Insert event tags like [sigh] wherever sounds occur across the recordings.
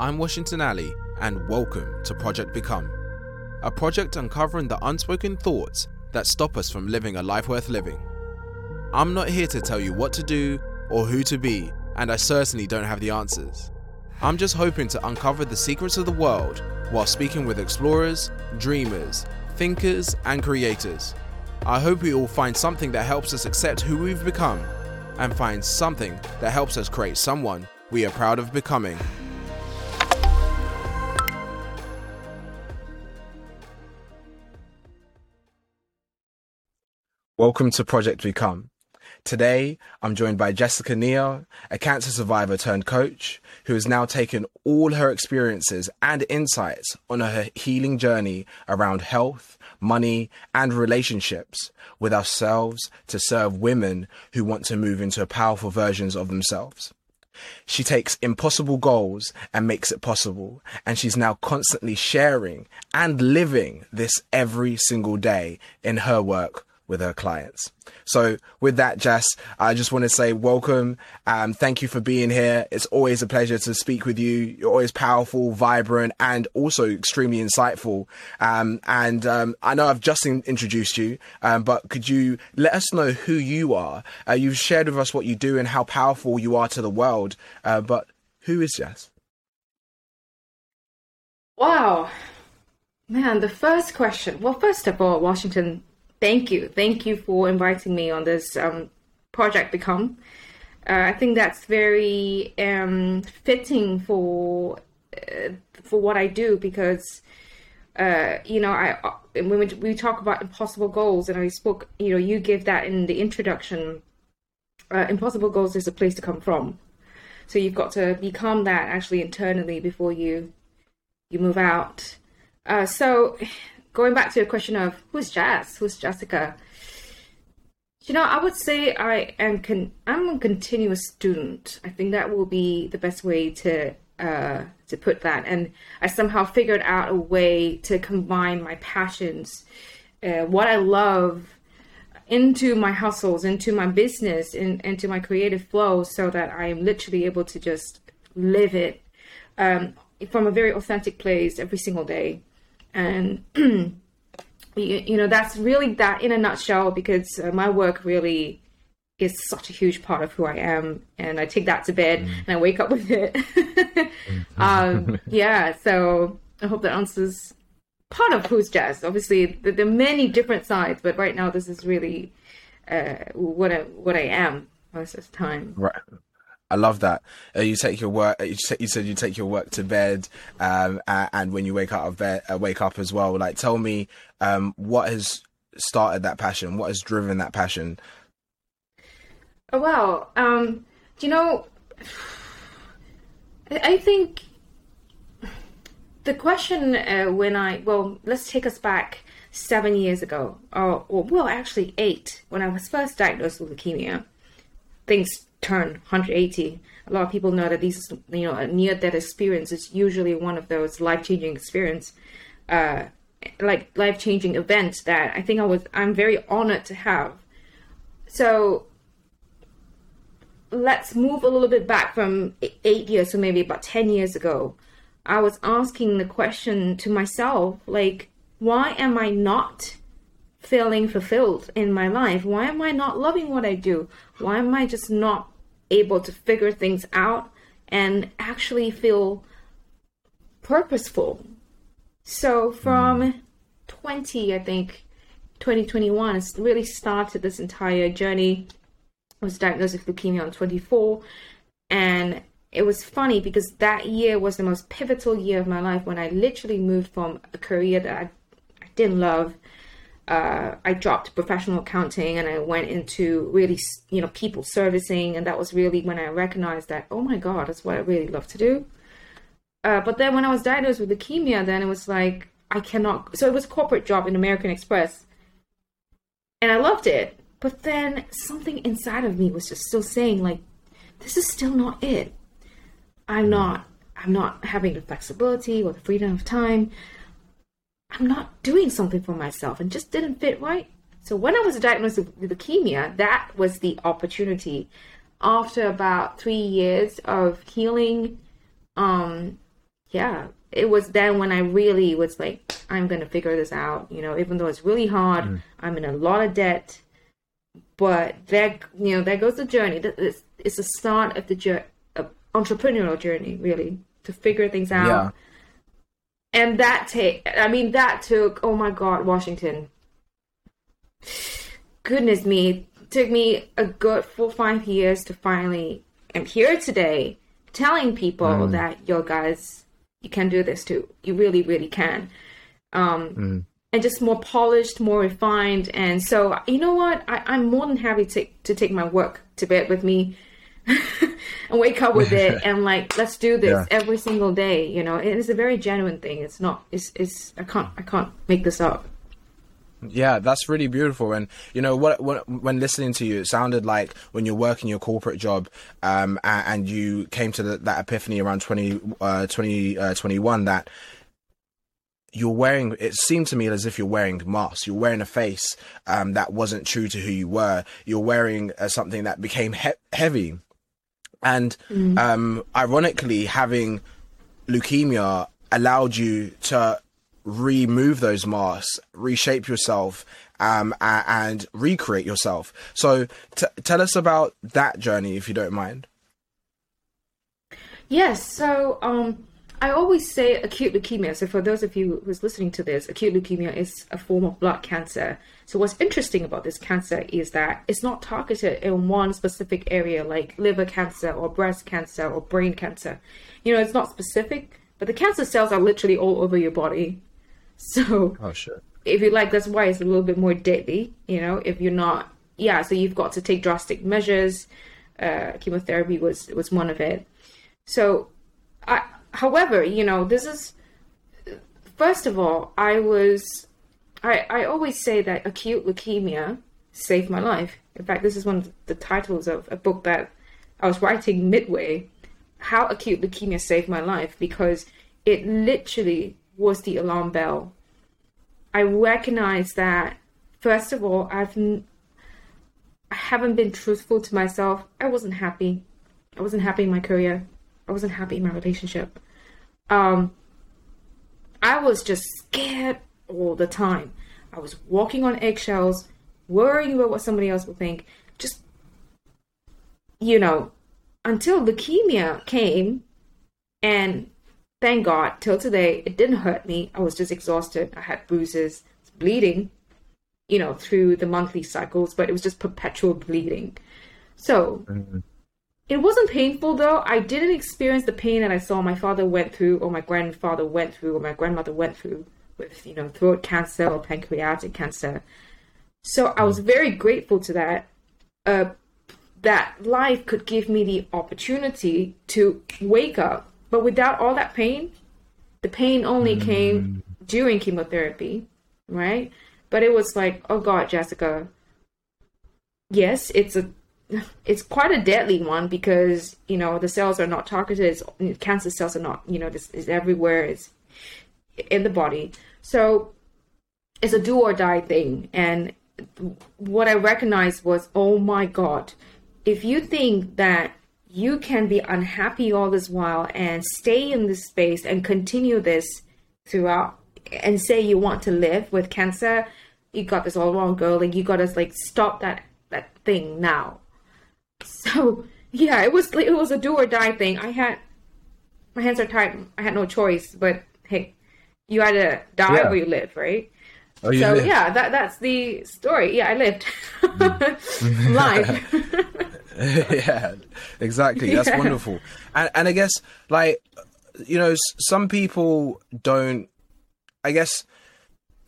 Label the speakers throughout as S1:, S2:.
S1: I'm Washington Alley, and welcome to Project Become, a project uncovering the unspoken thoughts that stop us from living a life worth living. I'm not here to tell you what to do or who to be, and I certainly don't have the answers. I'm just hoping to uncover the secrets of the world while speaking with explorers, dreamers, thinkers, and creators. I hope we all find something that helps us accept who we've become and find something that helps us create someone we are proud of becoming. Welcome to Project Become. Today, I'm joined by Jassica Nia, a cancer survivor turned coach, who has now taken all her experiences and insights on her healing journey around health, money, and relationships with ourselves to serve women who want to move into powerful versions of themselves. She takes impossible goals and makes it possible. And she's now constantly sharing and living this every single day in her work with her clients. So, with that, Jass, I just want to say welcome. Um, thank you for being here. It's always a pleasure to speak with you. You're always powerful, vibrant, and also extremely insightful. Um, and um, I know I've just in- introduced you, um, but could you let us know who you are? Uh, you've shared with us what you do and how powerful you are to the world. Uh, but who is Jass?
S2: Wow. Man, the first question. Well, first of all, Washington, thank you. Thank you for inviting me on this um, project Become. Uh, I think that's very um, fitting for uh, for what I do because uh, you know I uh, when we, we talk about impossible goals and I spoke you know you give that in the introduction. Uh, impossible goals is a place to come from, so you've got to become that actually internally before you you move out. Uh, so going back to your question of who's Jass, who's Jassica, you know, I would say I am con- I'm a continuous student. I think that will be the best way to uh, to put that. And I somehow figured out a way to combine my passions, uh, what I love, into my hustles, into my business, in, into my creative flow, so that I am literally able to just live it um, from a very authentic place every single day and [clears throat] you, you, know that's really that in a nutshell because uh, my work really is such a huge part of who I am and I take that to bed mm. and I wake up with it. [laughs] [laughs] Um, yeah so I hope that answers part of who's Jass obviously there, there are many different sides but right now this is really uh, what I what I am most of the time.
S1: Right I love that. Uh, you take your work. You, you, said you take your work to bed, um, and when you wake of bed, uh, wake up as well. Like, tell me, um, what has started that passion? What has driven that passion?
S2: Oh, well, um, do you know? I think the question uh, when I well, let's take us back seven years ago, or, or well, actually eight, when I was first diagnosed with leukemia. Things turn 180 a lot of people know that these you know a near death experience is usually one of those life-changing experience uh like life-changing events that i think i was i'm very honored to have. So let's move a little bit back from eight years so maybe about 10 years ago. I was asking the question to myself like why am i not feeling fulfilled in my life? Why am I not loving what I do? Why am I just not able to figure things out and actually feel purposeful? So from mm. 20, I think, 2021, it really started this entire journey. I was diagnosed with leukemia on 24. And it was funny because that year was the most pivotal year of my life when I literally moved from a career that I, I didn't love uh, I dropped professional accounting and I went into really, you know, people servicing. And that was really when I recognized that, oh my God, that's what I really love to do. Uh, but then when I was diagnosed with leukemia, then it was like, I cannot. So it was a corporate job in American Express. And I loved it. But then something inside of me was just still saying, like, this is still not it. I'm not. I'm not having the flexibility or the freedom of time. I'm not doing something for myself and just didn't fit right. So when I was diagnosed with leukemia, that was the opportunity. After about three years of healing, um, yeah, it was then when I really was like, I'm gonna figure this out. You know, even though it's really hard, mm. I'm in a lot of debt. But there, you know, there goes the journey. It's, it's the start of the entrepreneurial journey, really, to figure things out. Yeah. And that take, I mean, that took. Oh my God, Washington. Goodness me, took me a good four five years to finally. I'm here today, telling people mm. that yo guys, you can do this too. You really, really can. Um, mm. And just more polished, more refined. And so, you know what? I, am more than happy to, to take my work to bed with me and [laughs] wake up with it [laughs] and like, let's do this yeah. every single day. You know, it is a very genuine thing. It's not, it's, it's, I can't, I can't make this up.
S1: Yeah, that's really beautiful. And you know what, what? When listening to you, it sounded like when you're working your corporate job, um, and, and you came to the, that epiphany around 20, uh, 20 uh, 21 that you're wearing. It seemed to me as if you're wearing masks. You're wearing a face um, that wasn't true to who you were. You're wearing uh, something that became he- heavy, and mm. um, ironically, having leukemia allowed you to remove those masks, reshape yourself, um, and, and recreate yourself. So, t- tell us about that journey, if you don't mind.
S2: Yes. So, um, I always say acute leukemia. So, for those of you who's listening to this, acute leukemia is a form of blood cancer. So, what's interesting about this cancer is that it's not targeted in one specific area, like liver cancer or breast cancer or brain cancer. You know, it's not specific, but the cancer cells are literally all over your body. [laughs] So,
S1: oh shit.
S2: If you like, that's why it's a little bit more deadly. You know, if you're not, yeah. So you've got to take drastic measures. Uh, chemotherapy was was one of it. So, I, however, you know, this is first of all, I was, I I always say that acute leukemia saved my life. In fact, this is one of the titles of a book that I was writing midway. How acute leukemia saved my life because it literally was the alarm bell. I recognize that first of all, I've I haven't been truthful to myself. I wasn't happy. I wasn't happy in my career. I wasn't happy in my relationship. Um, I was just scared all the time. I was walking on eggshells, worrying about what somebody else would think. Just, you know, until leukemia came and thank God, till today, it didn't hurt me. I was just exhausted. I had bruises, bleeding, you know, through the monthly cycles, but it was just perpetual bleeding. So mm-hmm. It wasn't painful though. I didn't experience the pain that I saw my father went through, or my grandfather went through, or my grandmother went through with, you know, throat cancer or pancreatic cancer. So I was very grateful to that. Uh, that life could give me the opportunity to wake up but without all that pain, the pain only mm. came during chemotherapy, right? But it was like, oh God, Jassica. Yes, it's a it's quite a deadly one because you know the cells are not targeted. It's, cancer cells are not you know this is everywhere. It's in the body, so it's a do or die thing. And what I recognized was, oh my God, if you think that you can be unhappy all this while and stay in this space and continue this throughout and say you want to live with cancer you got this all wrong girl like you gotta like stop that that thing now so yeah it was it was a do or die thing i had my hands are tied i had no choice but hey you either die yeah. or you live right oh, so live. yeah that that's the story yeah i lived mm. [laughs] [laughs] live [laughs]
S1: yeah, exactly. That's yeah. wonderful. And and I guess like you know some people don't. I guess.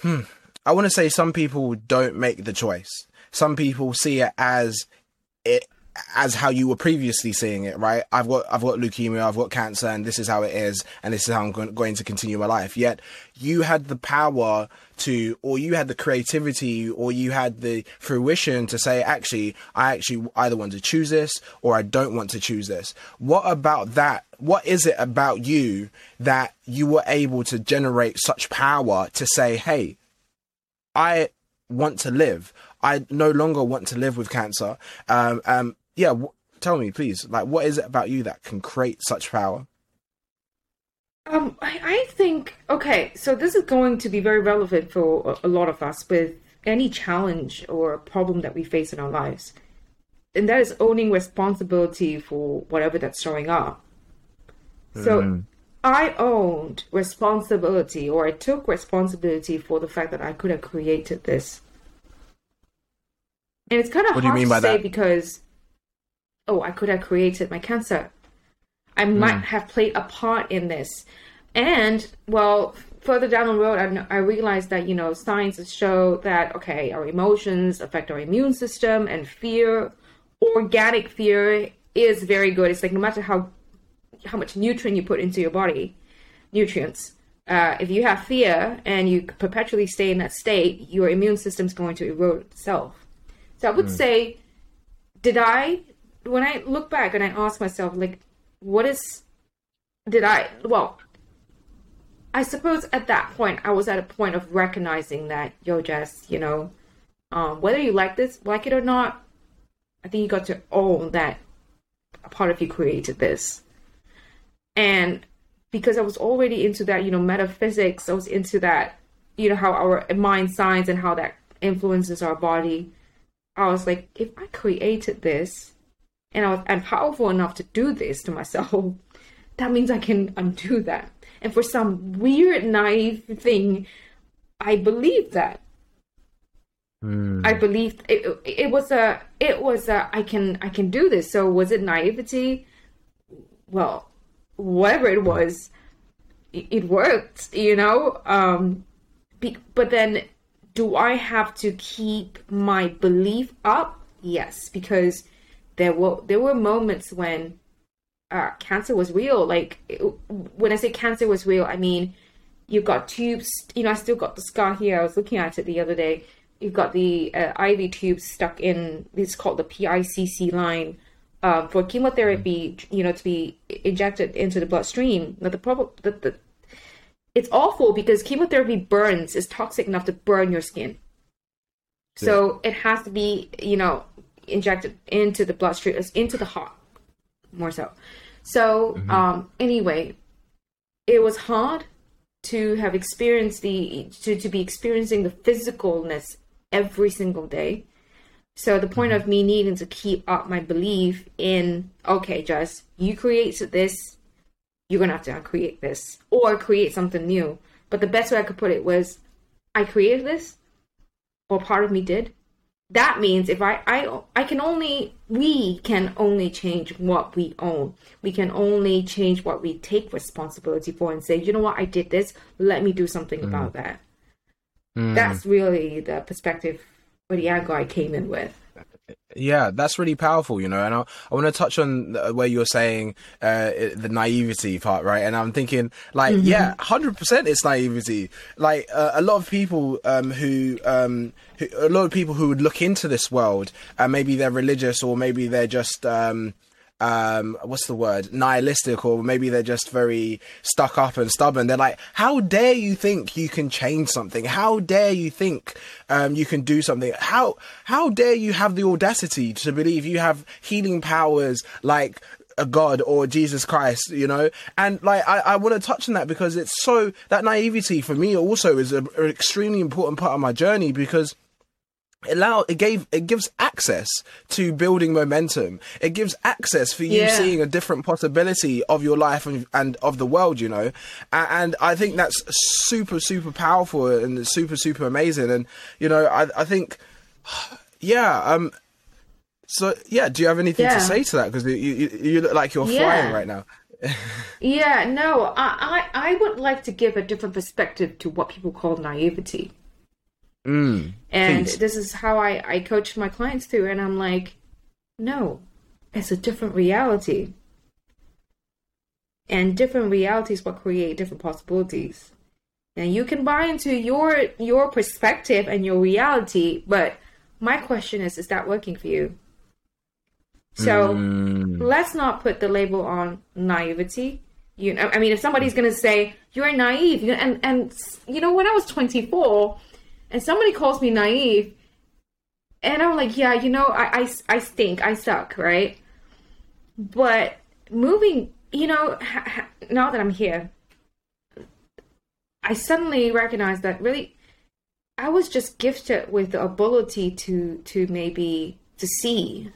S1: Hmm. I want to say some people don't make the choice. Some people see it as it as how you were previously seeing it, right? I've got I've got leukemia, I've got cancer, and this is how it is, and this is how I'm going to continue my life. Yet you had the power to, or you had the creativity, or you had the fruition to say, actually, I actually either want to choose this or I don't want to choose this. What about that? What is it about you that you were able to generate such power to say, hey, I want to live. I no longer want to live with cancer. Um, um, yeah, w- tell me, please. Like, what is it about you that can create such power?
S2: Um, I, I think okay. So this is going to be very relevant for a, a lot of us with any challenge or problem that we face in our lives, and that is owning responsibility for whatever that's showing up. So
S1: Mm.
S2: I owned responsibility, or I took responsibility for the fact that I could have created this. And it's kind of
S1: What do you
S2: hard
S1: mean
S2: to
S1: by
S2: say
S1: that?
S2: because, oh, I could have created my cancer. I might have played a part in this. And, well, further down the road, I, I realized that, you know, science show that, okay, our emotions affect our immune system and fear, organic fear is very good. It's like no matter how how much nutrient you put into your body, nutrients. Uh, if you have fear and you perpetually stay in that state, your immune system's going to erode itself. So I would say, did I, when I look back and I ask myself, like, what is, did I, well, I suppose at that point, I was at a point of recognizing that, yo, Jass, you know, um, whether you like this, like it or not, I think you got to own that a part of you created this and because I was already into that, you know, metaphysics, I was into that, you know, how our mind science and how that influences our body. I was like, if I created this and I was I'm powerful enough to do this to myself, [laughs] that means I can undo that. And for some weird naive thing, I believed that.
S1: Mm.
S2: I believed it, it was a it was a I can I can do this. So was it naivety? Well, whatever it was, it, it worked, you know. Um, be, but then, do I have to keep my belief up? Yes, because there were there were moments when uh, cancer was real. Like it, when I say cancer was real, I mean you've got tubes. You know, I still got the scar here. I was looking at it the other day. You've got the uh, IV tubes stuck in. It's called the PICC line uh, for chemotherapy. You know, to be injected into the bloodstream. Now the problem, the, the it's awful because chemotherapy burns. is toxic enough to burn your skin. So it has to be, you know, injected into the bloodstream, into the heart, more so. So um, anyway, it was hard to have experienced the to, to be experiencing the physicalness every single day. So the point of me needing to keep up my belief in okay, Jass, you created this, you're gonna have to create this or create something new. But the best way I could put it was, I created this, or part of me did. That means if I I I can only we can only change what we own. We can only change what we take responsibility for and say, you know what, I did this. Let me do something mm. about that. Mm. That's really the perspective or the angle I came in with.
S1: Yeah, that's really powerful, you know. And I, I want to touch on where you're saying uh, the naivety part, right? And I'm thinking, like, yeah, hundred percent, it's naivety. Like uh, a lot of people um, who, um, who, a lot of people who would look into this world, and maybe they're religious, or maybe they're just. Um, um, what's the word? Nihilistic, or maybe they're just very stuck up and stubborn. They're like, how dare you think you can change something? How dare you think um, you can do something? How how dare you have the audacity to believe you have healing powers like a God or Jesus Christ, you know? And like, I, I want to touch on that because it's so that naivety for me also is an extremely important part of my journey because allow it gave it gives access to building momentum it gives access for you
S2: Yeah.
S1: seeing a different possibility of your life and, and of the world you know and, and i think that's super super powerful and super super amazing and you know i, I think [sighs] yeah um so yeah do you have anything
S2: Yeah.
S1: to say to that because you, you you look like you're
S2: Yeah.
S1: flying right now [laughs]
S2: Yeah, no, I, I I would like to give a different perspective to what people call naivety.
S1: Mm,
S2: And
S1: please.
S2: this is how I, I coach my clients through, and I'm like, no, it's a different reality. And different realities will create different possibilities. And you can buy into your your perspective and your reality, but my question is, is that working for you? So
S1: Mm,
S2: let's not put the label on naivety. You know, I mean, if somebody's going to say you're naive, and and you know, when I was 24, and somebody calls me naive, and I'm like, yeah, you know, I I, I stink, I suck, right? But moving, you know, ha- ha- now that I'm here, I suddenly recognized that really I was just gifted with the ability to to maybe to see,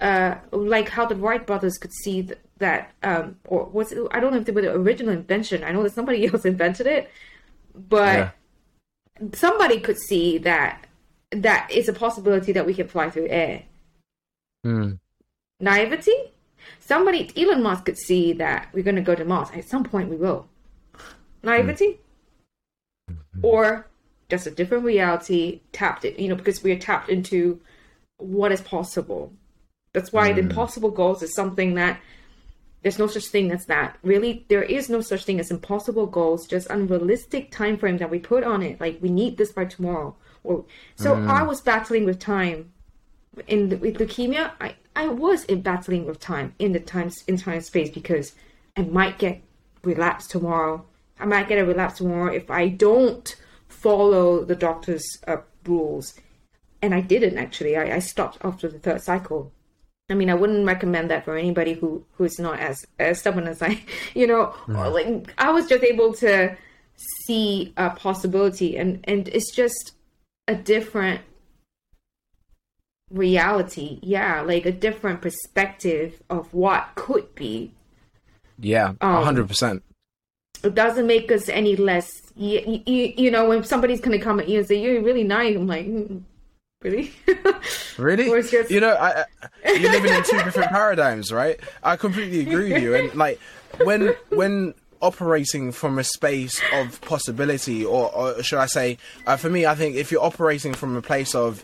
S2: uh, like how the Wright brothers could see th- that, um, or was it, I don't know if they were the original invention. I know that somebody [laughs] else invented it, but
S1: Yeah.
S2: Somebody could see that that is a possibility that we can fly through air.
S1: Mm.
S2: Naivety? Somebody, Elon Musk could see that we're going to go to Mars. At some point, we will. Naivety? Or just a different reality tapped it, you know, because we are tapped into what is possible. That's why the impossible goals is something that there's no such thing as that. Really, there is no such thing as impossible goals, just unrealistic time frame that we put on it. Like we need this by tomorrow. Or so I was battling with time in the, with leukemia. I I was in battling with time in the times in time space because I might get relapse tomorrow. I might get a relapse tomorrow if I don't follow the doctor's uh, rules. And I didn't actually. I, I stopped after the third cycle. I mean, I wouldn't recommend that for anybody who who's not as as stubborn as I, [laughs] you know. Like I was just able to see a possibility, and and it's just a different reality. Yeah, like a different perspective of what could be.
S1: Yeah, a
S2: Um,
S1: hundred percent.
S2: It doesn't make us any less. You, you, you know, when somebody's gonna come at you and say you're really naive, I'm like, mm, really?
S1: Really? [laughs] You know, I, I, you're living in two different paradigms, right? I completely agree with you. And like when when operating from a space of possibility, or, or should I say, uh, for me, I think if you're operating from a place of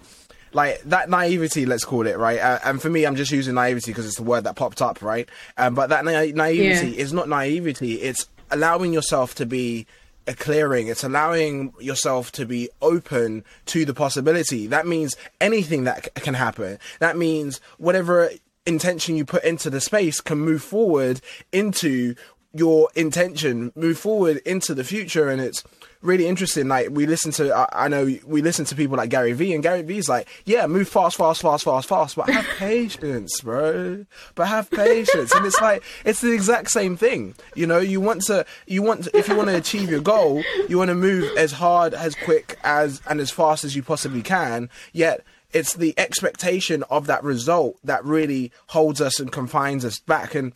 S1: like that naivety, let's call it, right? Uh, and for me, I'm just using naivety because it's the word that popped up, right? Um, but that na- naivety
S2: Yeah.
S1: is not naivety; it's allowing yourself to be a clearing. It's allowing yourself to be open to the possibility. That means anything that c- can happen. That means whatever intention you put into the space can move forward into your intention, move forward into the future. And it's really interesting. Like we listen to, I, I know we listen to people like Gary Vee, and Gary Vee's like, yeah, move fast, fast, fast, fast, fast, but have patience, bro. But have patience. And it's like, it's the exact same thing. You know, you want to, you want, to, if you want to achieve your goal, you want to move as hard, as quick as, and as fast as you possibly can. Yet, it's the expectation of that result that really holds us and confines us back. And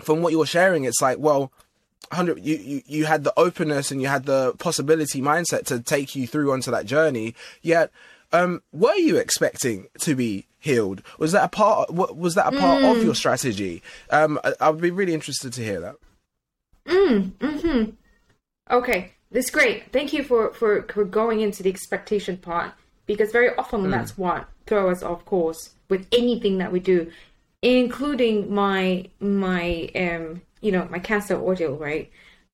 S1: from what you're sharing, it's like, well, 100 you, you you had the openness and you had the possibility mindset to take you through onto that journey. Yet um were you expecting to be healed? Was that a part wa- was that a part of your strategy? Um I, I would be really interested to hear that. Mhm.
S2: Okay, that's great. Thank you for, for, for going into the expectation part because very often that's what throws us off course with anything that we do, including my my um you know my cancer ordeal, right?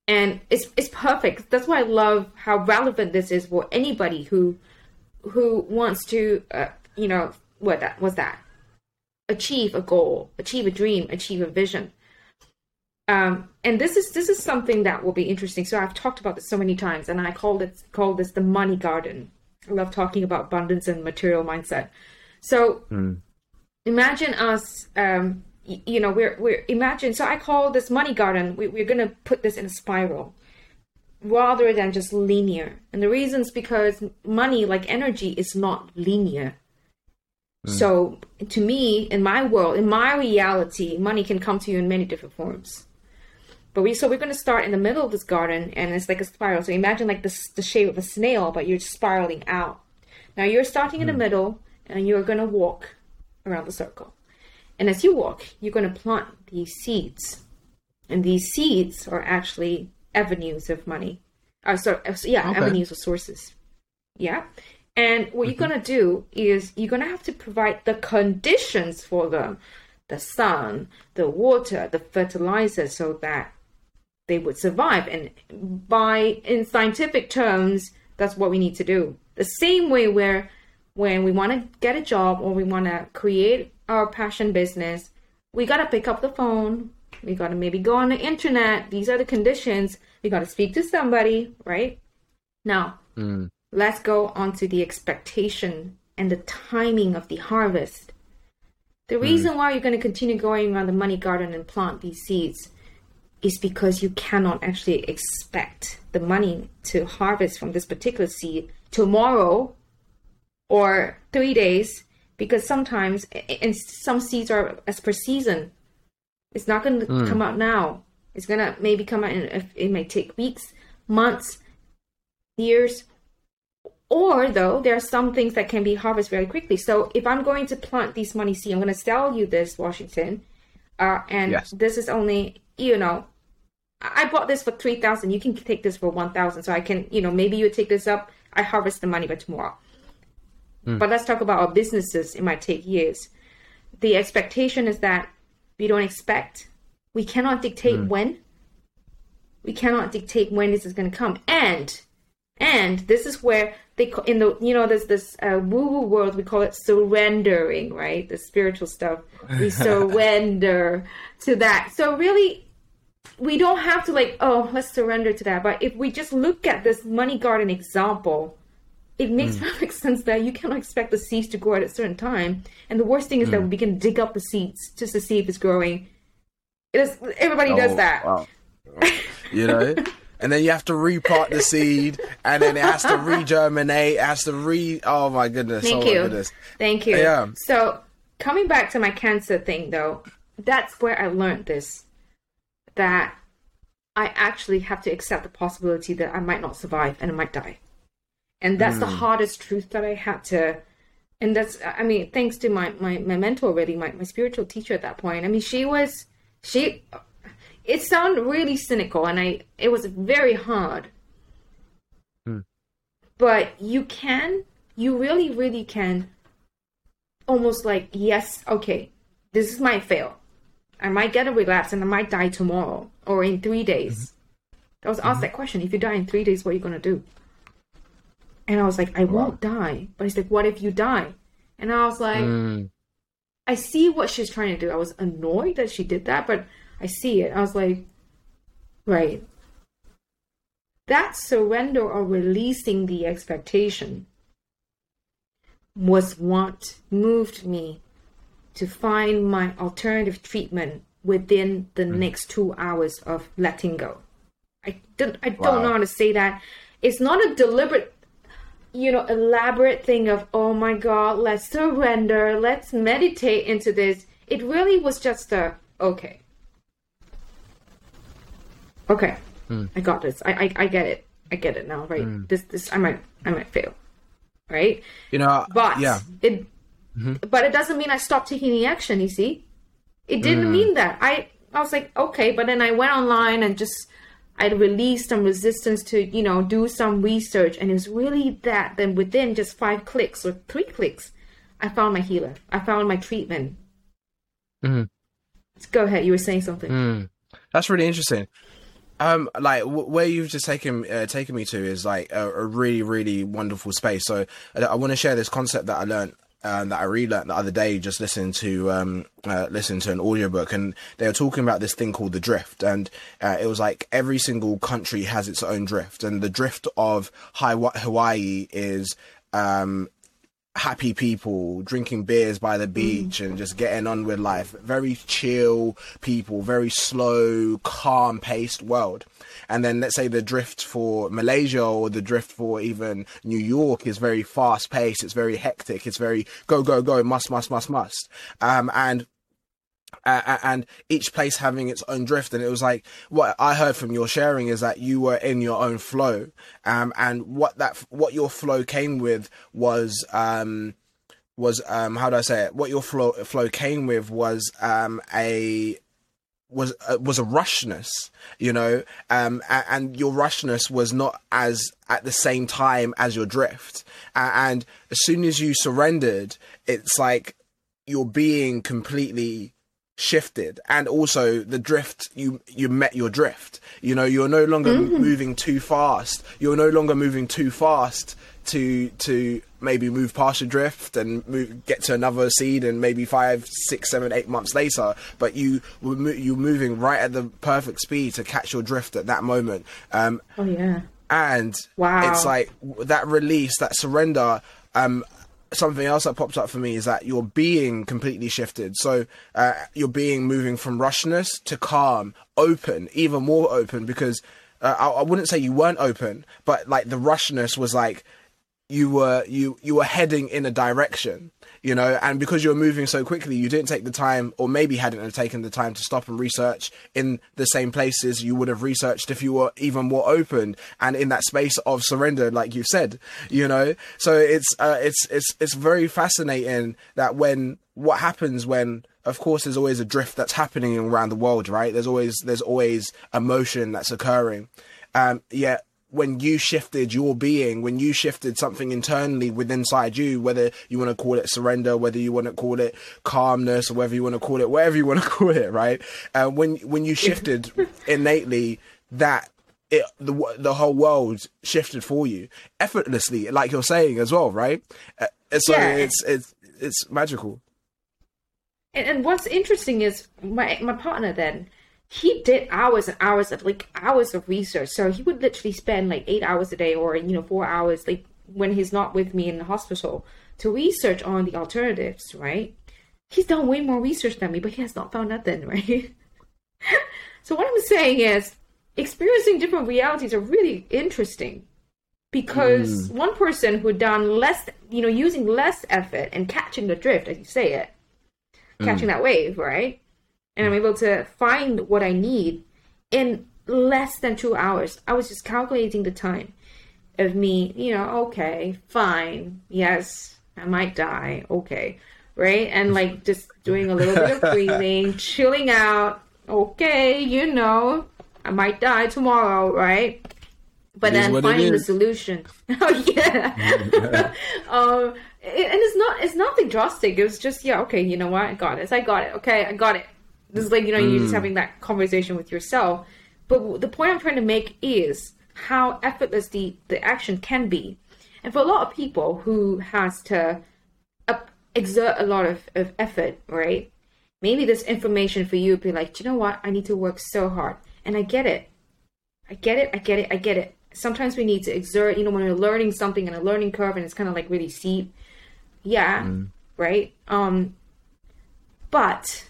S2: And it's it's perfect. That's why I love how relevant this is for anybody who who wants to uh, you know what that was that achieve a goal, achieve a dream, achieve a vision um, and this is this is something that will be interesting. So I've talked about this so many times, and I called it called this the money garden. I love talking about abundance and material mindset. So imagine us, um, you know, we're we're imagine. So I call this money garden. We, we're gonna put this in a spiral rather than just linear. And the reason is because money, like energy, is not linear. Mm. So to me, in my world, in my reality, money can come to you in many different forms. But we so we're going to start in the middle of this garden, and it's like a spiral. So imagine like this the shape of a snail, but you're spiraling out. Now you're starting in the mm. middle, and you're going to walk around the circle. And as you walk, you're going to plant these seeds, and these seeds are actually avenues of money. Uh, so uh, yeah,
S1: Okay.
S2: avenues of sources. Yeah. And what you're going to do is you're going to have to provide the conditions for them the sun, the water, the fertilizer, so that they would survive. And by, in scientific terms, that's what we need to do. The same way where when we want to get a job or we want to create our passion business, we got to pick up the phone. We got to maybe go on the internet. These are the conditions. We got to speak to somebody, right? Now, hmm. let's go on to the expectation and the timing of the harvest. The hmm. reason why you're going to continue going around the money garden and plant these seeds is because you cannot actually expect the money to harvest from this particular seed tomorrow or three days because sometimes and some seeds are as per season it's not going to mm. come out now it's going to maybe come out in it may take weeks months years or though there are some things that can be harvested very quickly so if i'm going to plant these money seed i'm going to sell you this washington uh, and yes. this is only you know I bought this for three thousand. You can take this for one thousand. So I can, you know, maybe you take this up. I harvest the money by tomorrow. Mm. But let's talk about our businesses. It might take years. The expectation is that we don't expect. We cannot dictate mm. when. We cannot dictate when this is going to come. And and this is where they in the you know there's this uh, woo woo world we call it surrendering, right? The spiritual stuff. We [laughs] surrender to that. So really we don't have to like oh let's surrender to that but if we just look at this money garden example it makes mm. perfect [laughs] sense that you cannot expect the seeds to grow at a certain time and the worst thing is mm. that we can dig up the seeds just to see if it's growing it is everybody oh, does that wow.
S1: you know [laughs] and then you have to repot the seed and then it has to regerminate it has to re oh my goodness
S2: thank
S1: oh
S2: you
S1: goodness.
S2: thank you yeah so coming back to my cancer thing though that's where i learned this that I actually have to accept the possibility that I might not survive and I might die. And that's mm. the hmm. hardest truth that I had to and that's I mean, thanks to my, my, my mentor really, my, my spiritual teacher at that point. I mean she was she it sounded really cynical and I it was very hard. Mm. But you can you really, really can almost like, yes, okay, this is my fail. I might get a relapse and I might die tomorrow or in three days. Mm-hmm. I was asked mm-hmm. that question. If you die in three days, what are you going to do? And I was like, I wow. won't die. But he's like, what if you die? And I was like, mm. I see what she's trying to do. I was annoyed that she did that, but I see it. I was like, right. That surrender or releasing the expectation was what moved me to find my alternative treatment within the mm. next two hours of letting go. I don't I don't know how to say that. It's not a deliberate you know elaborate thing of oh my god let's surrender let's meditate into this it really was just a okay okay mm. i got this I, I, I get it i get it now right mm. this this i might i might fail right
S1: you know
S2: but
S1: yeah
S2: it Mm-hmm. But it doesn't mean I stopped taking the action, you see? It didn't mm. mean that. I I was like, okay, but then I went online and just I released some resistance to, you know, do some research and it was really that then within just five clicks or three clicks, I found my healer. I found my treatment. Mm-hmm. Go ahead, you were saying something.
S1: Mm. That's really interesting. Um, like w- where you've just taken uh, taken me to is like a, a really really wonderful space. So I, I want to share this concept that I learned um, that I relearned the other day, just listening to um, uh, listening to an audiobook, and they were talking about this thing called the drift, and uh, it was like every single country has its own drift, and the drift of Hawaii is um, happy people drinking beers by the beach mm. and just getting on with life. Very chill people, very slow, calm paced world. And then let's say the drift for Malaysia or the drift for even New York is very fast paced. It's very hectic. It's very go, go, go, must, must, must, must. Um, and uh, and each place having its own drift. And it was like what I heard from your sharing is that you were in your own flow, um, and what that what your flow came with was um, was um, how do I say it? What your flow flow came with was um, a was uh, was a rushness, you know, um, and, and, your rushness was not as at the same time as your drift. and as soon as you surrendered, it's like you're being completely shifted and also the drift you you met your drift you know you're no longer mm-hmm. moving too fast you're no longer moving too fast to to maybe move past your drift and move, get to another seed and maybe five six seven eight months later but you were you're moving right at the perfect speed to catch your drift at that moment
S2: um oh yeah
S1: and
S2: wow
S1: it's like that release that surrender um something else that pops up for me is that your being completely shifted. So uh, your being moving from rushness to calm, open, even more open. Because uh, I, I wouldn't say you weren't open, but like the rushness was like you were you you were heading in a direction you know? And because you were moving so quickly you didn't take the time or maybe hadn't taken the time to stop and research in the same places you would have researched if you were even more open and in that space of surrender like you said you know? So it's uh, it's it's it's very fascinating that when what happens when of course there's always a drift that's happening around the world right? There's always there's always emotion that's occurring. Um yet when you shifted your being, when you shifted something internally within inside you, whether you want to call it surrender, whether you want to call it calmness, or whether you want to call it whatever you want to [laughs] call it, right? Uh, when when you shifted [laughs] innately, that it the the whole world shifted for you effortlessly, like you're saying as well, right? Uh, so yeah. it's it's it's magical.
S2: And, and what's interesting is my my partner then he did hours and hours of like hours of research. So he would literally spend like eight hours a day or you know four hours like when he's not with me in the hospital to research on the alternatives, right? He's done way more research than me, but he has not found nothing, [laughs] right? so what I'm saying is experiencing different realities are really interesting because mm. one person who done less, you know, using less effort and catching the drift, as you say it, catching mm. that wave, right? And I'm able to find what I need in less than two hours. I was just calculating the time of me, you know, okay, fine, yes, I might die, okay, right? And like just doing a little bit of [laughs] breathing, chilling out, okay, you know, I might die tomorrow, right? But then finding the solution. [laughs] oh yeah. [laughs] um, and it's not it's nothing drastic. It was just yeah, okay, you know what? I got it. I got it. Okay, I got it. This is like, you know, mm. you're just having that conversation with yourself. But the point I'm trying to make is how effortless the, the action can be. And for a lot of people who has to exert a lot of, of effort, right? Maybe this information for you would be like, do you know what? I need to work so hard. And I get it. I get it. I get it. I get it. Sometimes we need to exert, you know, when we're learning something in a learning curve and it's kind of like really steep. Yeah. Mm. Right. Um, but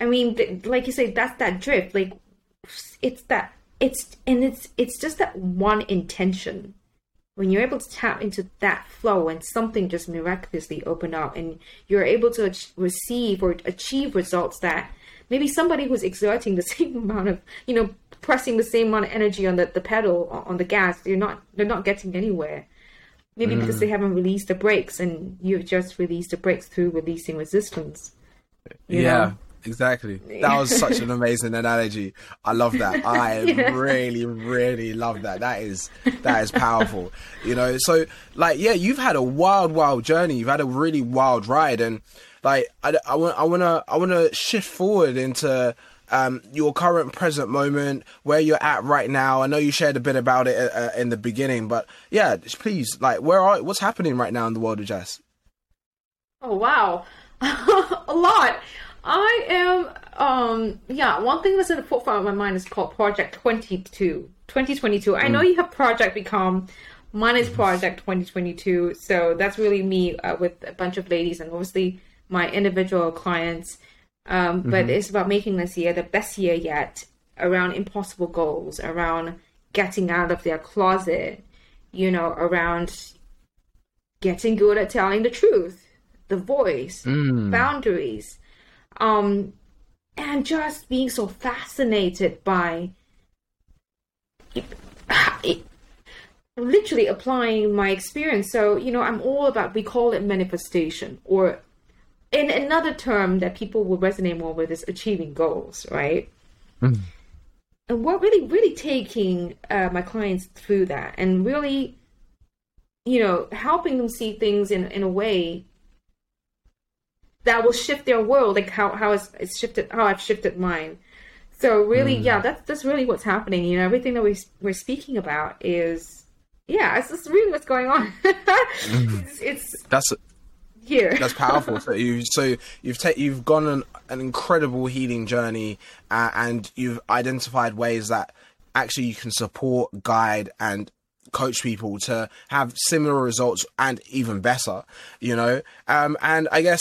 S2: I mean, th- like you say, that's that drift. Like, it's that it's and it's it's just that one intention. When you're able to tap into that flow and something just miraculously open up, and you're able to ach- receive or achieve results that maybe somebody who's exerting the [laughs] same amount of, you know, pressing the same amount of energy on the, the pedal on the gas, you're not they're not getting anywhere. Maybe mm. because they haven't released the brakes, and you've just released the brakes through releasing resistance.
S1: yeah. Know? Exactly. That was such an amazing analogy. I love that. [laughs] I yeah. really, really love that. That is that is powerful. You know, so like, yeah, you've had a wild, wild journey. You've had a really wild ride, and like, I, I want, I want to, I want to shift forward into. Um, your current present moment, where you're at right now. I know you shared a bit about it uh, in the beginning, but yeah, please, like, where are what's happening right now in the world of Jass?
S2: Oh wow, [laughs] a lot. I am, um, yeah, one thing that's in the forefront of my mind is called Project 22. 2022. Mm. I know mm. you have Project Become. Mine is Project 2022. So that's really me uh, with a bunch of ladies and obviously my individual clients. Um, but mm-hmm. it's about making this year the best year yet around impossible goals, around getting out of their closet, you know, around getting good at telling the truth, the voice, mm. boundaries, um, and just being so fascinated by it, [sighs] it, literally applying my experience. So, you know, I'm all about, we call it manifestation, or in another term that people will resonate more with is achieving goals, right? Mm. And what really, really taking uh, my clients through that and really, you know, helping them see things in, in a way that will shift their world, like how how it's, it's shifted, how I've shifted mine. So really, mm. yeah, that's that's really what's happening. You know, everything that we we're speaking about is, yeah, it's just really what's going on. [laughs] it's, it's,
S1: that's
S2: here.
S1: That's powerful. so you so you've ta- you've gone an, an incredible healing journey, uh, and you've identified ways that actually you can support, guide, and coach people to have similar results and even better, you know. Um, and I guess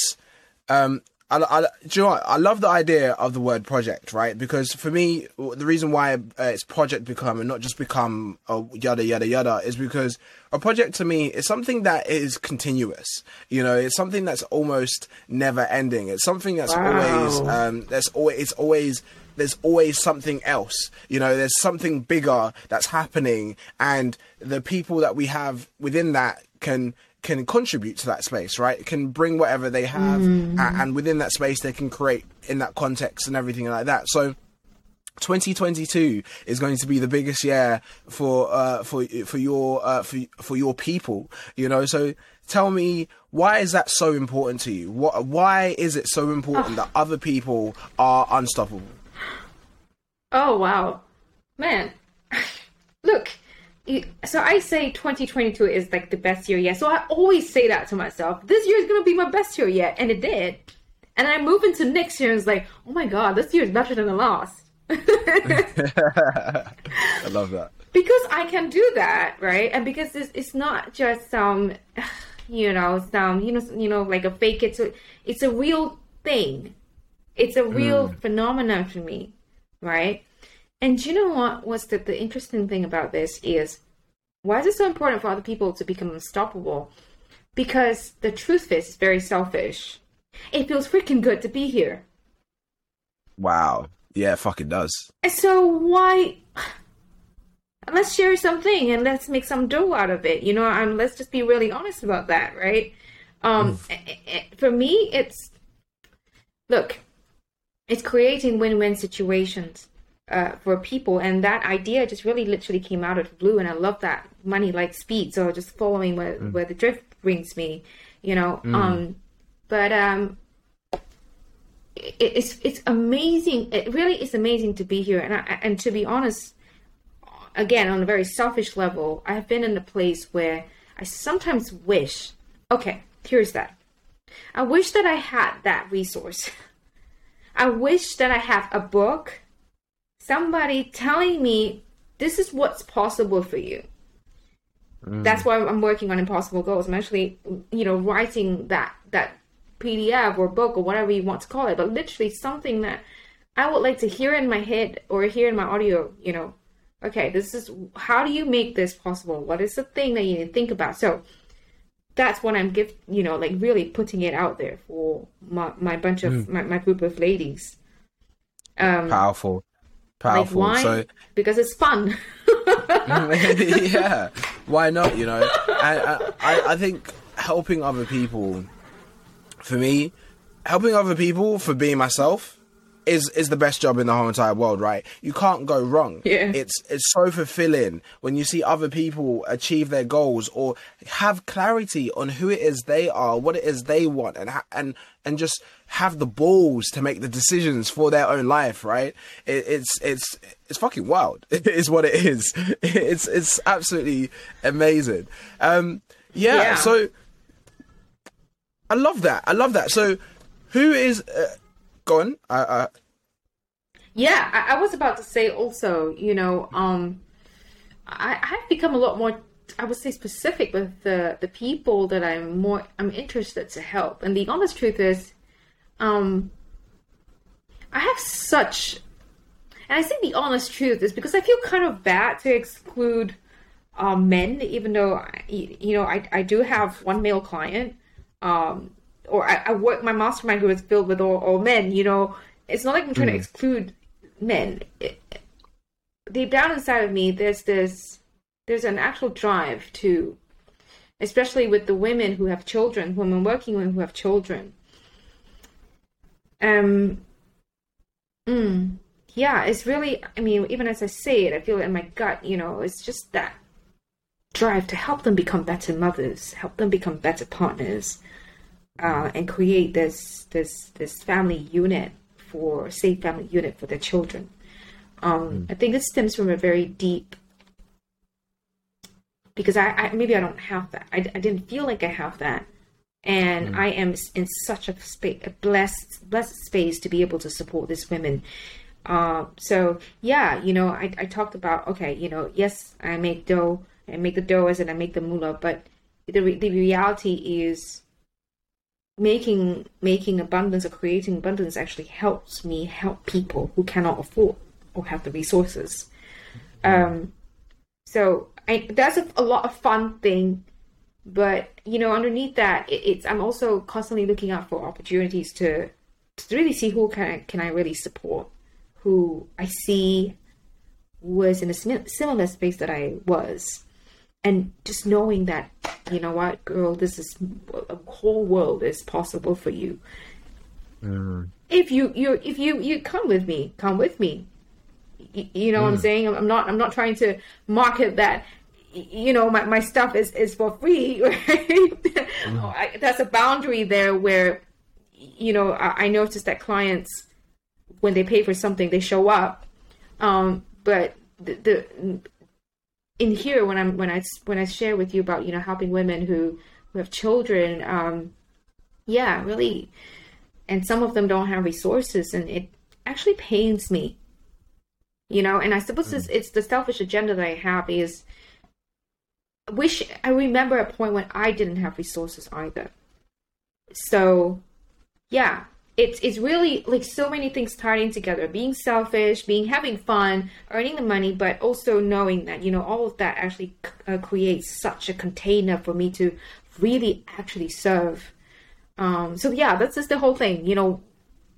S1: um, I, I, do you know what? I love the idea of the word project, right? Because for me, the reason why uh, it's project become and not just become a yada yada yada is because a project to me is something that is continuous. You know, it's something that's almost never ending. It's something that's
S2: Wow.
S1: always um, that's always it's always there's always something else. You know, there's something bigger that's happening, and the people that we have within that can can contribute to that space, right? Can bring whatever they have, a- and within that space, they can create in that context and everything like that. So. 2022 is going to be the biggest year for uh, for for your uh, for for your people. You know, so tell me why is that so important to you? What why is it so important that other people are unstoppable?
S2: Oh wow, man! [laughs] Look, so I say 2022 is like the best year yet. So I always say that to myself. This year is gonna be my best year yet, and it did. And I move into next year and it's like, oh my god, this year is better than the last. [laughs]
S1: I love that.
S2: because I can do that, right? And because it's, it's not just some, [sighs] you know, some you know, you know, like a fake. It's a, it's a real thing. It's a real mm. phenomenon for me, right? And you know what? What's the, the interesting thing about this is why is it so important for other people to become unstoppable? Because the truth is, it's very selfish. It feels freaking good to be here.
S1: Wow. Yeah, fuck it does.
S2: And so why let's share something and let's make some dough out of it. You know, um, let's just be really honest about that, right? Um, eh, eh, for me, it's look, it's creating win-win situations uh, for people, and that idea just really literally came out of the blue, and I love that money like speed. So just following where where the drift brings me, you know. Um, but um, it, it's it's amazing. It really is amazing to be here, and I, and to be honest, again on a very selfish level, I have been in a place where I sometimes wish. Okay, here's that. I wish that I had that resource. [laughs] I wish that I have a book, somebody telling me this is what's possible for you. That's why I'm working on impossible goals. I'm actually, you know, writing that that PDF or book or whatever you want to call it, but literally something that I would like to hear in my head or hear in my audio. You know, okay, this is how do you make this possible? What is the thing that you need to think about? So that's what I'm give you know, like really putting it out there for my, my bunch of my, my group of ladies. Um,
S1: Powerful.
S2: Like
S1: Powerful.
S2: why?
S1: So
S2: Because it's fun. [laughs] [laughs]
S1: yeah, why not? You know, I, I I think helping other people, for me, helping other people for being myself is is the best job in the whole entire world, right? You can't go wrong.
S2: Yeah.
S1: It's it's so fulfilling when you see other people achieve their goals or have clarity on who it is they are, what it is they want, and ha- and and just have the balls to make the decisions for their own life, right? It, it's it's it's fucking wild. [laughs] It is what it is. [laughs] It's it's absolutely amazing. Um, yeah.
S2: Yeah.
S1: So I love that. I love that. So who is? Uh, go on. I, I,
S2: Yeah, I, I was about to say also, you know, um, I, I've become a lot more, I would say, specific with the the people that I'm more I'm interested to help. And the honest truth is, um, I have such, and I say the honest truth is because I feel kind of bad to exclude uh, men, even though you know I I do have one male client, um, or I, I work my mastermind group is filled with all, all men. You know, it's not like I'm trying to exclude men. It, deep down inside of me, there's this there's an actual drive to, especially with the women who have children, women working women who have children. Um. Mm, yeah, it's really. I mean, even as I say it, I feel it in my gut. You know, it's just that drive to help them become better mothers, help them become better partners, uh, and create this this this family unit for safe family unit for their children. Um, I think this stems from a very deep because I, I maybe I don't have that. I, I didn't feel like I have that, and I am in such a, spa- a blessed blessed space to be able to support these women. Uh, so yeah, you know, I, I talked about okay, you know, yes, I make dough. I make the doughs and I make the moolah. But the re- the reality is making making abundance or creating abundance actually helps me help people who cannot afford or have the resources. Um, so I, that's a, a lot of fun thing, but you know, underneath that, it, it's I'm also constantly looking out for opportunities to to really see who can I, can I really support, who I see was in a similar space that I was, and just knowing that you know what, girl, this is a whole world is possible for you. Mm. If you you if you you come with me, come with me. You, you know mm. what I'm mm. saying? I'm not I'm not trying to market that you know my, my stuff is is for free [laughs] right mm. I, that's a boundary there where you know I, I noticed that clients when they pay for something they show up um, but the, the in here when I'm when I when I share with you about you know helping women who who have children, um, yeah, really, and some of them don't have resources, and it actually pains me, you know. And I suppose mm. it's, it's the selfish agenda that I have is wish I remember a point when I didn't have resources either. So, yeah, it's it's really like so many things tying together. Being selfish being having fun earning the money but also knowing that you know all of that actually uh, creates such a container for me to really actually serve. Um so yeah that's just the whole thing you know.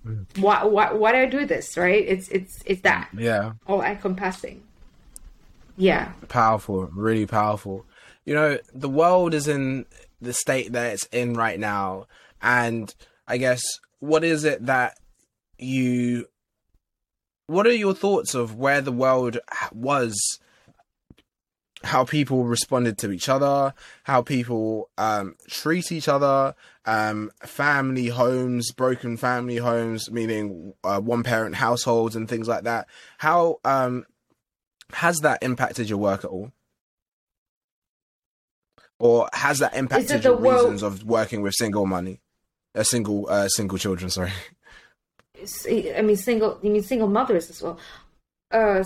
S2: Mm. why why why do i do this right? It's it's it's that.
S1: Yeah.
S2: All encompassing. Yeah.
S1: Powerful really powerful. You know the world is in the state that it's in right now and i guess what is it that you what are your thoughts of where the world was how people responded to each other how people um, treat each other um, family homes broken family homes meaning uh, one parent households and things like that? How um, has that impacted your work at all? Or has that impacted your world... reasons of working with single money uh, single uh, single children. Sorry.
S2: I mean single. You mean single mothers as well. Uh,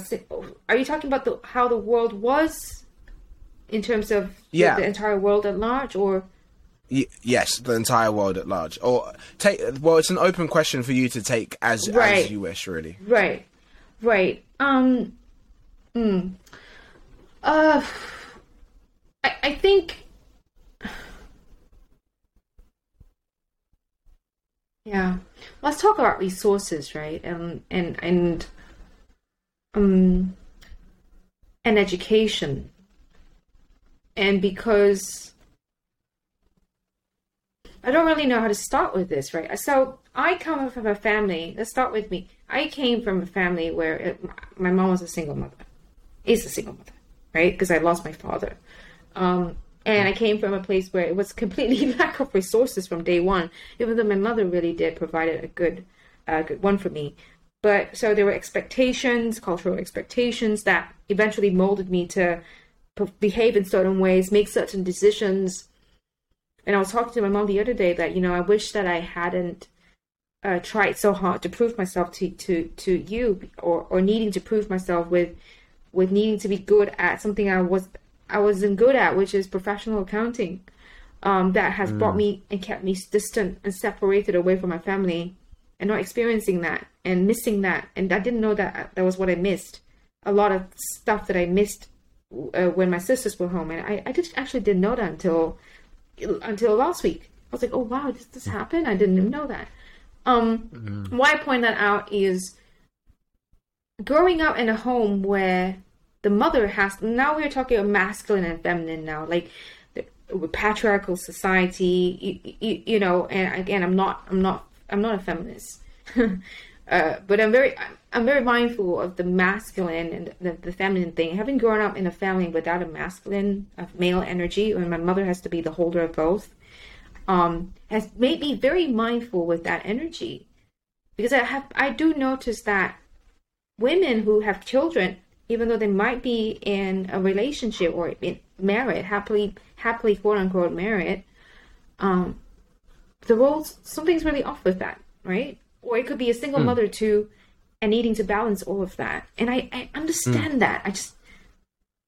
S2: are you talking about the how the world was in terms of yeah. the, the entire world at large, or?
S1: Y- yes, the entire world at large. Or take well, it's an open question for you to take as right. as you wish, really.
S2: Right, right. Um, mm, uh, I I think Yeah. Let's talk about resources, right? And and and um and education. And because I don't really know how to start with this, right? So I come from a family. Let's start with me. I came from a family where it, my mom was a single mother, is a single mother, right? Because I lost my father. Um, and I came from a place where it was completely [laughs] lack of resources from day one, even though my mother really did provide a good, uh, good one for me. But so there were expectations, cultural expectations that eventually molded me to behave in certain ways, make certain decisions. And I was talking to my mom the other day that you know I wish that I hadn't uh, tried so hard to prove myself to to to you, or or needing to prove myself with with needing to be good at something I was I wasn't good at, which is professional accounting. Um, that has mm. brought me and kept me distant and separated away from my family and not experiencing that and missing that. And I didn't know that that was what I missed. A lot of stuff that I missed uh, when my sisters were home. And I, I just actually didn't know that until until last week. I was like, oh wow, did this happen? I didn't even know that. Um, mm. Why I point that out is growing up in a home where the mother has now we're talking about masculine and feminine now like the, patriarchal society you, you, you, know and again i'm not i'm not i'm not a feminist. [laughs] Uh, but i'm very i'm very mindful of the masculine and the, the feminine thing. Having grown up in a family without a masculine of male energy when my mother has to be the holder of both um, has made me very mindful with that energy. Because i have i do notice that women who have children even though they might be in a relationship or in married, happily, happily quote unquote married, um, the roles something's really off with that, right? Or it could be a single mm. mother too, and needing to balance all of that. And I, I understand mm. that. I just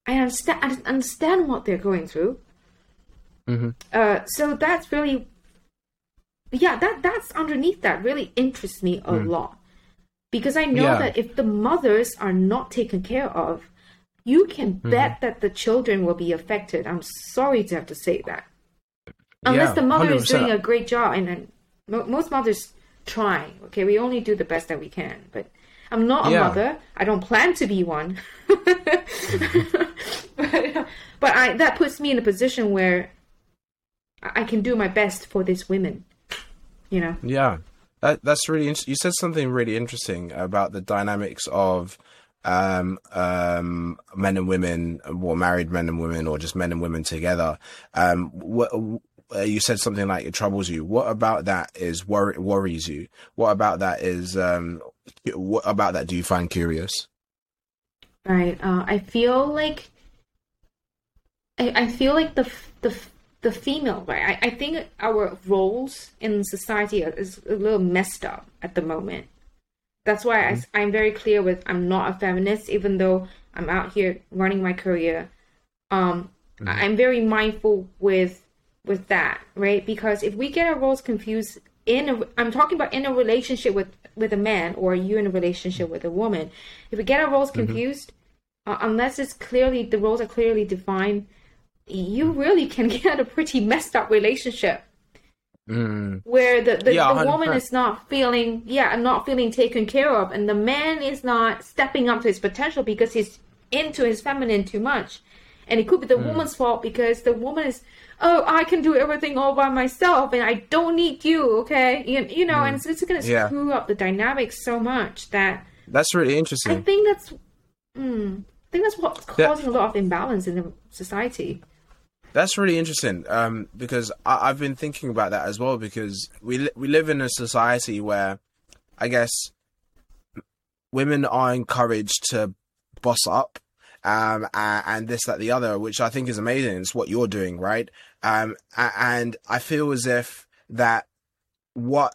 S2: I understand. I understand what they're going through.
S1: Mm-hmm.
S2: Uh, so that's really, yeah, that that's underneath that really interests me a lot because I know
S1: Yeah.
S2: that if the mothers are not taken care of, you can mm-hmm. bet that the children will be affected. I'm sorry to have to say that. Unless
S1: Yeah,
S2: the mother is
S1: 100%.
S2: doing a great job, and then most mothers try. Okay, we only do the best that we can. But I'm not a
S1: Yeah.
S2: mother. I don't plan to be one. Mm-hmm. [laughs] but but I that puts me in a position where I I can do my best for these women. You know.
S1: Yeah, that, that's really. interesting. you said something really interesting about the dynamics of um, um, men and women, or married men and women, or just men and women together. Um, what, uh, you said something like it troubles you. What about that is worry worries you? What about that is um, what about that do you find curious?
S2: Right. Uh, I feel like I, I feel like the the the female right. I, I think our roles in society is a little messed up at the moment. That's why I, I'm very clear with I'm not a feminist, even though I'm out here running my career. Um, I- I'm very mindful with with that, right? Because if we get our roles confused in a, I'm talking about in a relationship with with a man or you in a relationship with a woman. If we get our roles confused, uh, unless it's clearly the roles are clearly defined, you really can [laughs] get a pretty messed up relationship
S1: Mm,
S2: where the, the,
S1: Yeah,
S2: the woman is not feeling yeah i'm not feeling taken care of and the man is not stepping up to his potential because he's into his feminine too much and it could be the
S1: Mm.
S2: woman's fault because the woman is oh i can do everything all by myself and i don't need you okay you, you know and it's, it's going to
S1: Mm. Yeah.
S2: screw up the dynamics so much that
S1: that's really interesting.
S2: i think that's mm, i think that's what's causing a lot of imbalance in the society
S1: That's really interesting um, because I, I've been thinking about that as well. Because we li- we live in a society where, I guess, women are encouraged to boss up, um, and, and this, that, the other, which I think is amazing. It's what you're doing, right? Um, and I feel as if that what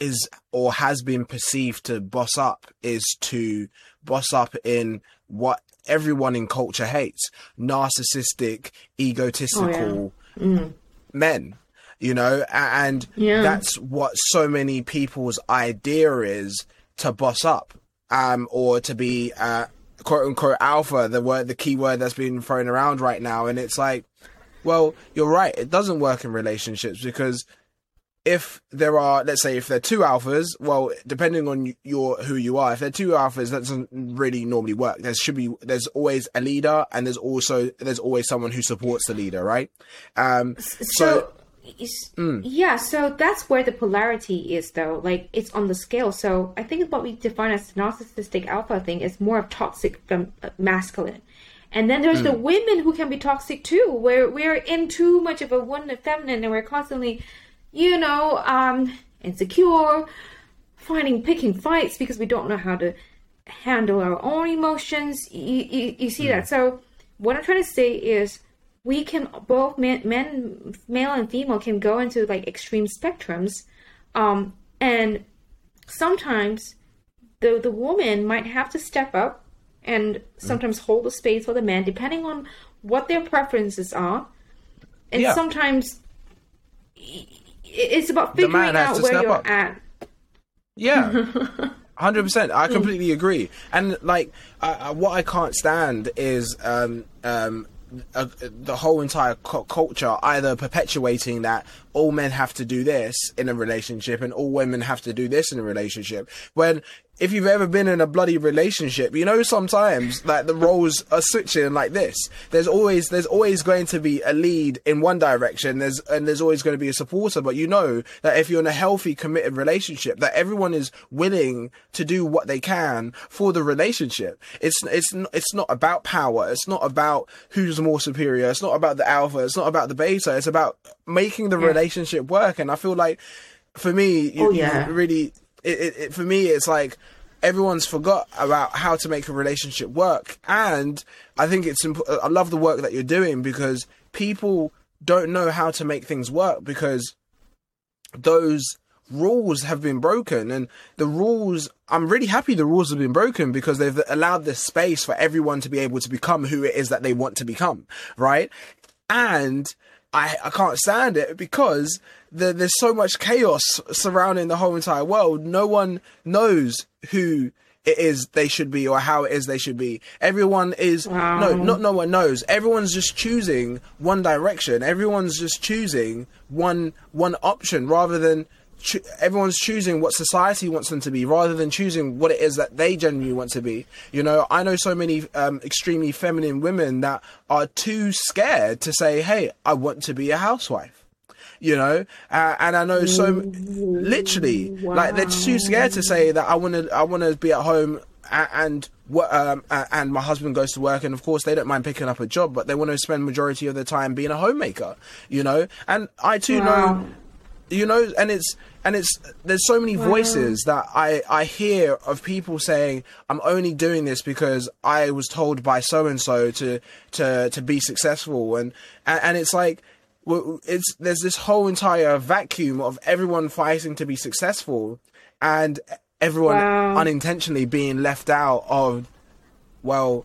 S1: is or has been perceived to boss up is to boss up in what everyone in culture hates narcissistic egotistical
S2: Mm.
S1: men you know and
S2: Yeah.
S1: that's what so many people's idea is to boss up um or to be uh quote unquote alpha the word the key word that's being thrown around right now and it's like well you're right it doesn't work in relationships because if there are let's say if there are two alphas well depending on your who you are if there are two alphas that doesn't really normally work. There should be there's always a leader and there's also there's always someone who supports the leader right? Um
S2: so,
S1: so Mm.
S2: yeah so that's where the polarity is though. Like it's on the scale. So i think what we define as narcissistic alpha thing is more of toxic fem- uh, masculine. And then there's the
S1: Mm.
S2: women who can be toxic too where we're in too much of a one feminine and we're constantly you know um insecure finding picking fights because we don't know how to handle our own emotions. You, you, you see that. So what I'm trying to say is we can both men, men, male and female can go into like extreme spectrums, um, and sometimes the the woman might have to step up and sometimes hold the space for the man, depending on what their preferences are, and
S1: Yeah.
S2: sometimes it's about figuring out where you're
S1: up.
S2: at.
S1: Yeah, [laughs] hundred percent. I completely agree. And like, uh, what I can't stand is um, um, uh, the whole entire cu- culture either perpetuating that all men have to do this in a relationship and all women have to do this in a relationship. When if you've ever been in a bloody relationship, you know sometimes like the roles are switching like this. There's always there's always going to be a lead in one direction. There's and there's always going to be a supporter. But you know that if you're in a healthy, committed relationship, that everyone is willing to do what they can for the relationship. It's it's it's not about power. It's not about who's more superior. It's not about the alpha. It's not about the beta. It's about making the
S2: Yeah.
S1: relationship work. And I feel like for me, you,
S2: Oh,
S1: you really it, it, it for me it's like everyone's forgot about how to make a relationship work and i think it's i love the work that you're doing because people don't know how to make things work because those rules have been broken and the rules I'm really happy the rules have been broken because they've allowed this space for everyone to be able to become who it is that they want to become, right? And I, I can't stand it because the, there's so much chaos surrounding the whole entire world. No one knows who it is they should be or how it is they should be. Everyone is
S2: Wow.
S1: no, not no one knows. Everyone's just choosing one direction. Everyone's just choosing one one option rather than cho- everyone's choosing what society wants them to be rather than choosing what it is that they genuinely want to be. You know, I know so many um, extremely feminine women that are too scared to say, "Hey, I want to be a housewife." you know uh, and i know so literally like they're too scared to say that i want to i want to be at home and what um and my husband goes to work and of course they don't mind picking up a job but they want to spend majority of their time being a homemaker you know and i too
S2: Wow.
S1: know you know and it's and it's there's so many voices that i i hear of people saying i'm only doing this because i was told by so and so to to to be successful and and, and it's like it's there's this whole entire vacuum of everyone fighting to be successful and everyone
S2: Wow.
S1: unintentionally being left out of well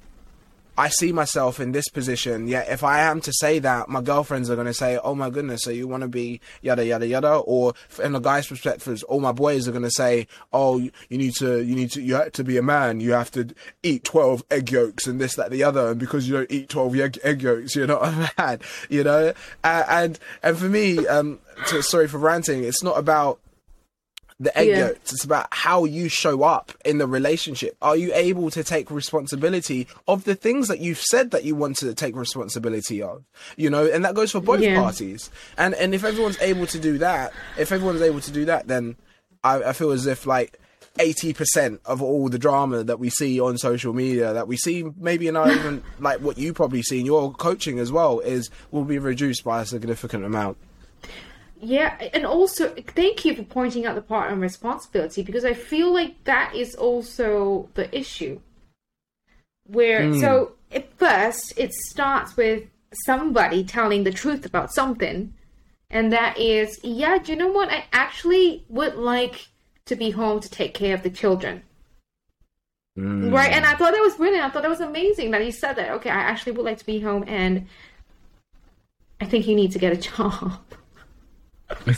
S1: I see myself in this position. Yet, if I am to say that, my girlfriends are going to say, "Oh my goodness, so you want to be yada yada yada," or in the guy's perspective, all my boys are going to say, "Oh, you need to, you need to, you have to be a man. You have to eat twelve egg yolks and this, that, the other, and because you don't eat twelve egg, egg yolks, you're not a [laughs] man." You know, uh, and and for me, um, to, sorry for ranting, it's not about the egg
S2: Yeah.
S1: yolks. It's about how you show up in the relationship. Are you able to take responsibility of the things that you've said that you want to take responsibility of? You know, and that goes for both
S2: Yeah.
S1: parties. And and if everyone's able to do that, if everyone's able to do that, then I, I feel as if like. 80% of all the drama that we see on social media that we see maybe not [laughs] even like what you probably see in your coaching as well is will be reduced by a significant amount
S2: Yeah, and also thank you for pointing out the part on responsibility because I feel like that is also the issue. Where hmm. so at first it starts with somebody telling the truth about something, and that is, yeah, do you know what? I actually would like to be home to take care of the children. Hmm. Right, and I thought that was brilliant. I thought that was amazing that he said that. Okay, I actually would like to be home, and I think you need to get a [laughs] job. [laughs]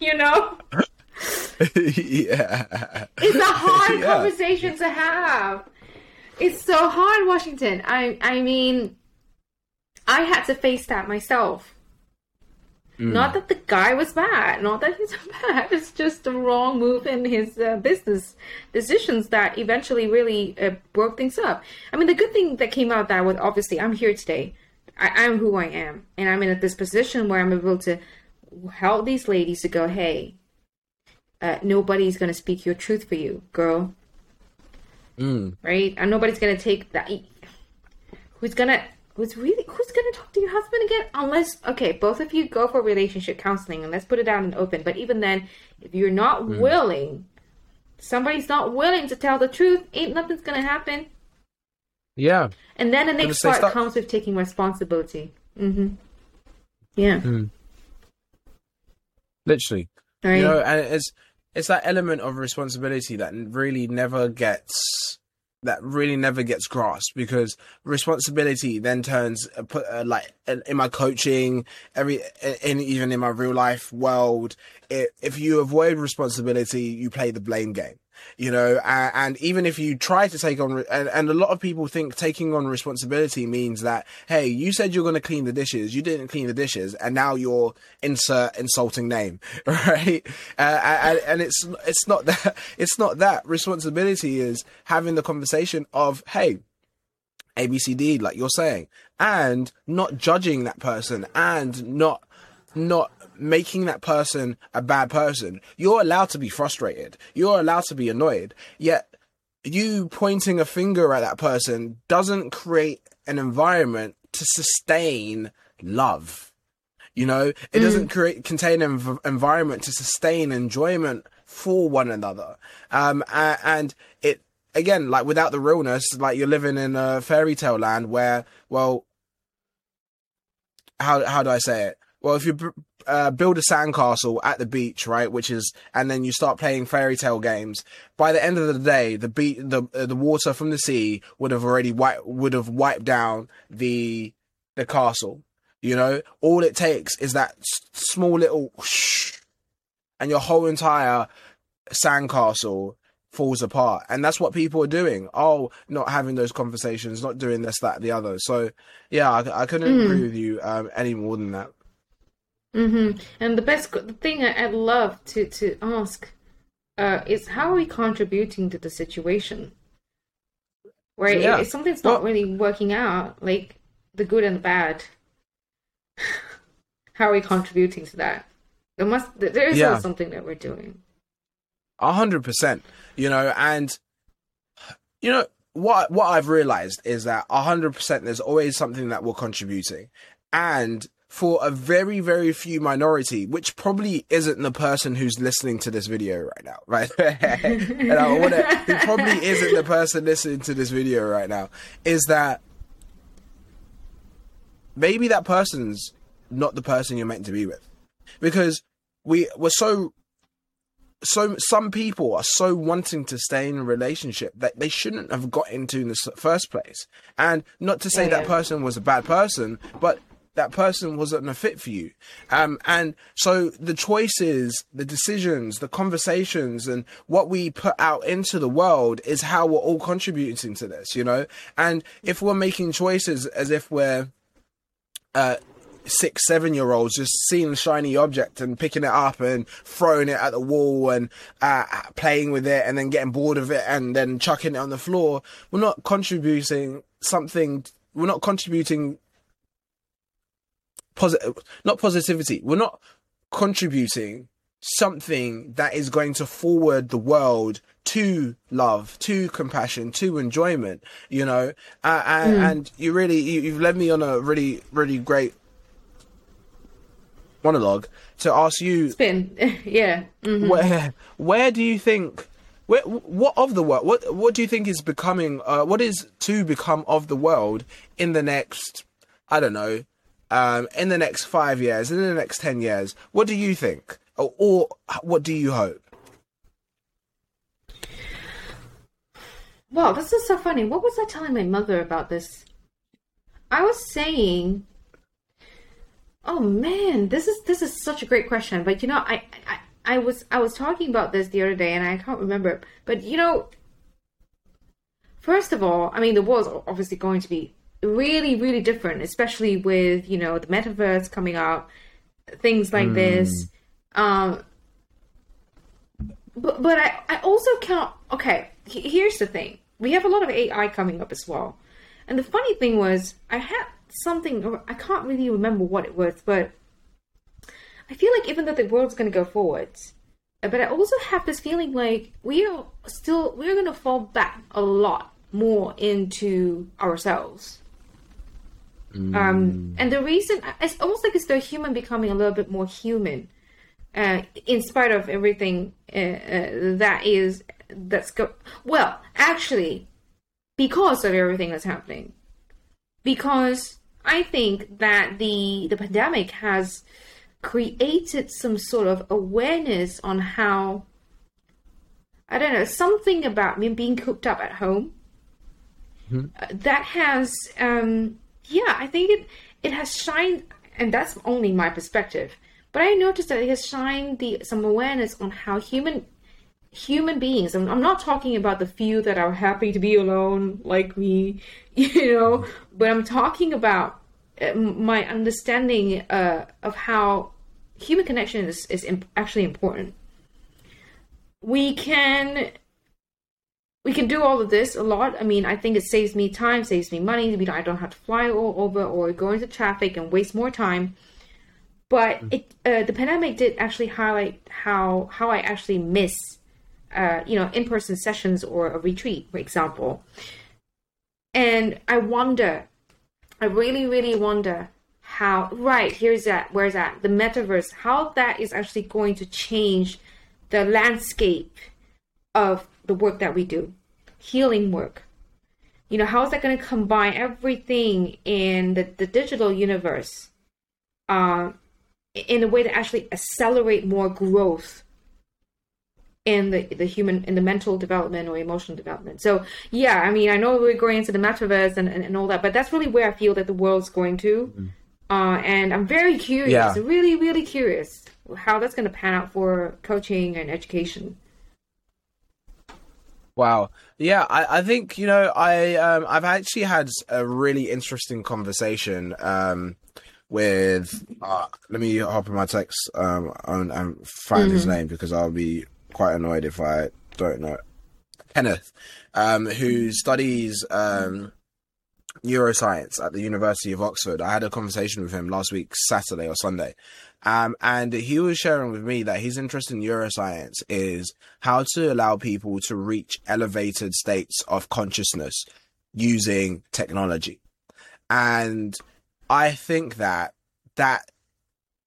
S2: you know, [laughs]
S1: yeah
S2: it's a hard [laughs]
S1: Yeah.
S2: conversation to have. It's so hard, Washington. I I mean, I had to face that myself. Not that the guy was bad, not that he's bad. It's just the wrong move in his uh, business decisions that eventually really uh, broke things up. I mean, the good thing that came out of that was obviously I'm here today. I, I'm who I am, and I'm in this position where I'm able to help these ladies to go, hey, uh, nobody's gonna speak your truth for you, girl. Right? And nobody's gonna take that. Who's gonna? Who's really? Who's gonna talk to your husband again? Unless, okay, both of you go for relationship counseling, and let's put it out and open. But even then, if you're not willing, somebody's not willing to tell the truth, ain't nothing's gonna happen.
S1: Yeah
S2: And then the next part
S1: stop-
S2: comes with taking responsibility. Mm-hmm. Yeah.
S1: literally
S2: Right.
S1: you know and it's it's that element of responsibility that really never gets that really never gets grasped because responsibility then turns uh, put uh, like in, in my coaching every in even in my real life world it, if you avoid responsibility you play the blame game you know and, and even if you try to take on and, and a lot of people think taking on responsibility means that hey you said you're going to clean the dishes you didn't clean the dishes and now you're insert insulting name [laughs] right? Uh, and, and it's it's not that [laughs] it's not that. Responsibility is having the conversation of hey abcd like you're saying and not judging that person and not not making that person a bad person. You're allowed to be frustrated. You're allowed to be annoyed. Yet you pointing a finger at that person doesn't create an environment to sustain love. You know, it doesn't create contain an env- environment to sustain enjoyment for one another. Um, a- and it again, like without the realness, like you're living in a fairy tale land where, well, how how do I say it? Well, if you uh, build a sandcastle at the beach, right, which is, and then you start playing fairy tale games, by the end of the day, the beat, the uh, the water from the sea would have already wiped would have wiped down the the castle. You know, all it takes is that s- small little, whoosh, and your whole entire sandcastle falls apart. And that's what people are doing. Oh, not having those conversations, not doing this, that, the other. So, yeah, I, I couldn't agree with you um, any more than that.
S2: Mm-hmm. And the best the thing I- I'd love to to ask uh, is how are we contributing to the situation? Right?
S1: Yeah.
S2: If something's not
S1: Well-
S2: really working out, like the good and the bad, [laughs] how are we contributing to that? There must there is
S1: Yeah.
S2: something that we're doing.
S1: A hundred percent. You know, and you know what what I've realized is that a hundred percent there's always something that we're contributing. And for a very, very few minority, which probably isn't the person who's listening to this video right now, right? [laughs] and I wanna who probably isn't the person listening to this video right now, is that maybe that person's not the person you're meant to be with. Because we we're so so some people are so wanting to stay in a relationship that they shouldn't have got into in the first place. And not to say
S2: Yeah,
S1: that person was a bad person, but that person wasn't a fit for you. Um, and so the choices, the decisions, the conversations, and what we put out into the world is how we're all contributing to this, you know? And if we're making choices as if we're uh, six, seven year olds just seeing a shiny object and picking it up and throwing it at the wall and uh, playing with it and then getting bored of it and then chucking it on the floor. We're not contributing something, we're not contributing positive, not positivity. We're not contributing something that is going to forward the world to love, to compassion, to enjoyment, you know, uh, and, and you really, you, you've led me on a really, really great monologue to ask you
S2: Spin, [laughs] yeah. Mm.
S1: where where do you think where, what of the world what what do you think is becoming uh, what is to become of the world in the next i don't know um in the next 5 years in the next 10 years what do you think or, or what do you hope
S2: Wow, this is so funny. What was I telling my mother about this? I was saying, "Oh man, this is this is such a great question." But you know, I I, I was I was talking about this the other day, and I can't remember. But you know, first of all, I mean, the world's obviously going to be really really different, especially with you know the metaverse coming out, things like this. Um, but but I, I also can't. Okay, here's the thing. We have a lot of AI coming up as well, and the funny thing was I had something. I can't really remember what it was, but I feel like even though the world's going to go forwards, but I also have this feeling like we are still we're going to fall back a lot more into ourselves. Um, and the reason it's almost like it's the human becoming a little bit more human uh, in spite of everything uh, uh, that is that's go well actually because of everything that's happening. Because i think that the the pandemic has created some sort of awareness on how i don't know something about me being cooped up at home uh, that has um yeah i think it it has shined and that's only my perspective but i noticed that it has shined the some awareness on how human human beings I'm, I'm not talking about the few that are happy to be alone like me [laughs] you know but i'm talking about uh, my understanding uh, of how human connection is, is imp- actually important. We can we can do all of this a lot. I mean, I think it saves me time, saves me money. We don't, I don't have to fly all over or go into traffic and waste more time. But it, uh, the pandemic did actually highlight how how I actually miss, uh, you know, in person sessions or a retreat, for example. And I wonder, I really, really wonder how. Right here's that. Where's that? The metaverse. How that is actually going to change the landscape of the work that we do, healing work. You know, how is that going to combine everything in the, the digital universe? Uh, in a way to actually accelerate more growth in the the human in the mental development or emotional development. So yeah, I mean, I know we're going into the metaverse and, and, and all that, but that's really where I feel that the world's going to. Mm-hmm. Uh, and I'm very curious, yeah. really, really curious how that's going to pan out for coaching and education.
S1: Wow. Yeah, I, I think, you know, I um, I've actually had a really interesting conversation um, with uh, let me hop in my text um, and, and find mm-hmm. his name because I'll be quite annoyed if I don't know. Kenneth, um, who studies um, neuroscience at the University of Oxford. I had a conversation with him last week, Saturday or Sunday. Um, and he was sharing with me that his interest in neuroscience is how to allow people to reach elevated states of consciousness using technology. And I think that that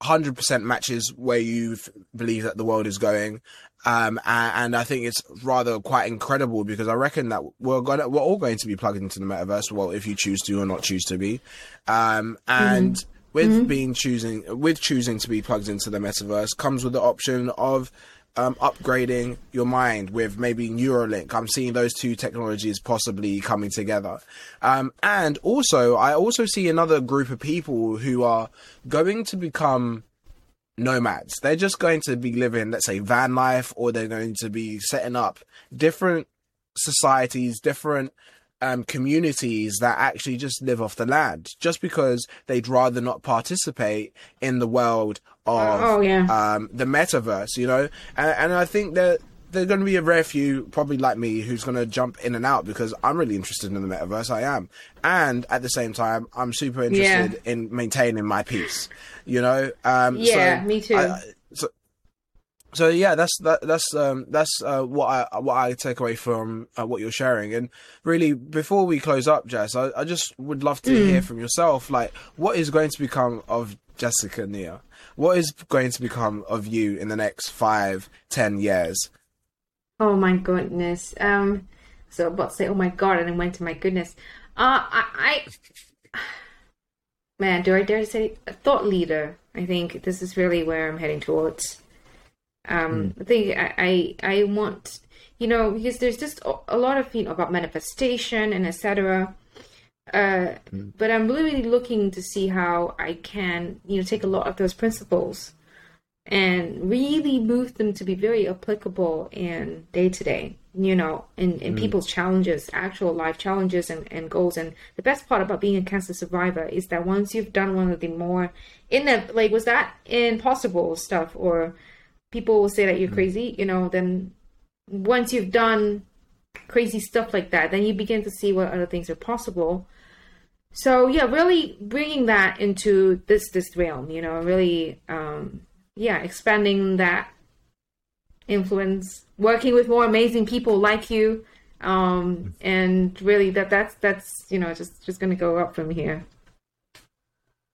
S1: 100% matches where you believe that the world is going. Um, and, and, I think it's rather quite incredible because I reckon that we're gonna, we're all going to be plugged into the metaverse. Well, if you choose to or not choose to be. Um, and mm-hmm. With mm-hmm. being choosing, with choosing to be plugged into the metaverse comes with the option of, um, upgrading your mind with maybe Neuralink. I'm seeing those two technologies possibly coming together. Um, and also, I also see another group of people who are going to become nomads. They're just going to be living, let's say, van life, or they're going to be setting up different societies, different um, communities that actually just live off the land, just because they'd rather not participate in the world of
S2: oh, yeah.
S1: um, the metaverse, you know. And, and I think that there's going to be a rare few, probably like me, who's going to jump in and out because I'm really interested in the metaverse. I am, and at the same time, I'm super interested yeah. in maintaining my peace. You know. Um,
S2: yeah, so me too. I,
S1: so, yeah, that's that, that's um, that's uh, what I what I take away from uh, what you're sharing. And really, before we close up, Jass, I, I just would love to mm. hear from yourself. Like, what is going to become of Jassica Nia? What is going to become of you in the next five, ten years?
S2: Oh my goodness. Um, so about to say, oh my god, and then went to my goodness. Uh, I, I [sighs] man, do I dare to say a thought leader? I think this is really where I'm heading towards. Um, mm. I think I, I, I want, you know, because there's just a lot of you know about manifestation and etc. Uh, mm. but I'm really looking to see how I can, you know, take a lot of those principles and really move them to be very applicable in day to day, you know, in, in mm. people's challenges, actual life challenges and, and goals. And the best part about being a cancer survivor is that once you've done one of the more in the like was that impossible stuff or people will say that you're mm. crazy, you know, then once you've done crazy stuff like that, then you begin to see what other things are possible. So yeah, really bringing that into this this realm, you know, really um yeah, expanding that influence, working with more amazing people like you, um, and really that that's that's you know just just gonna go up from here.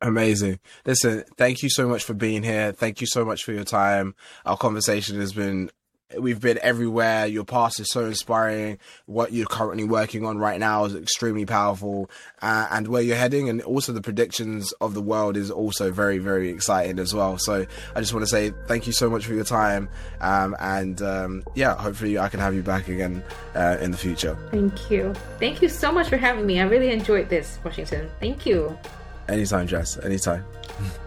S1: Amazing. Listen, thank you so much for being here. Thank you so much for your time. Our conversation has been we've been everywhere. Your past is so inspiring. What you're currently working on right now is extremely powerful, uh, and where you're heading, and also the predictions of the world is also very, very exciting as well. So I just want to say thank you so much for your time, um, and um, yeah, hopefully I can have you back again uh, in the future.
S2: Thank you. Thank you so much for having me. I really enjoyed this, Washington. Thank you.
S1: Anytime, Jass. Anytime. [laughs]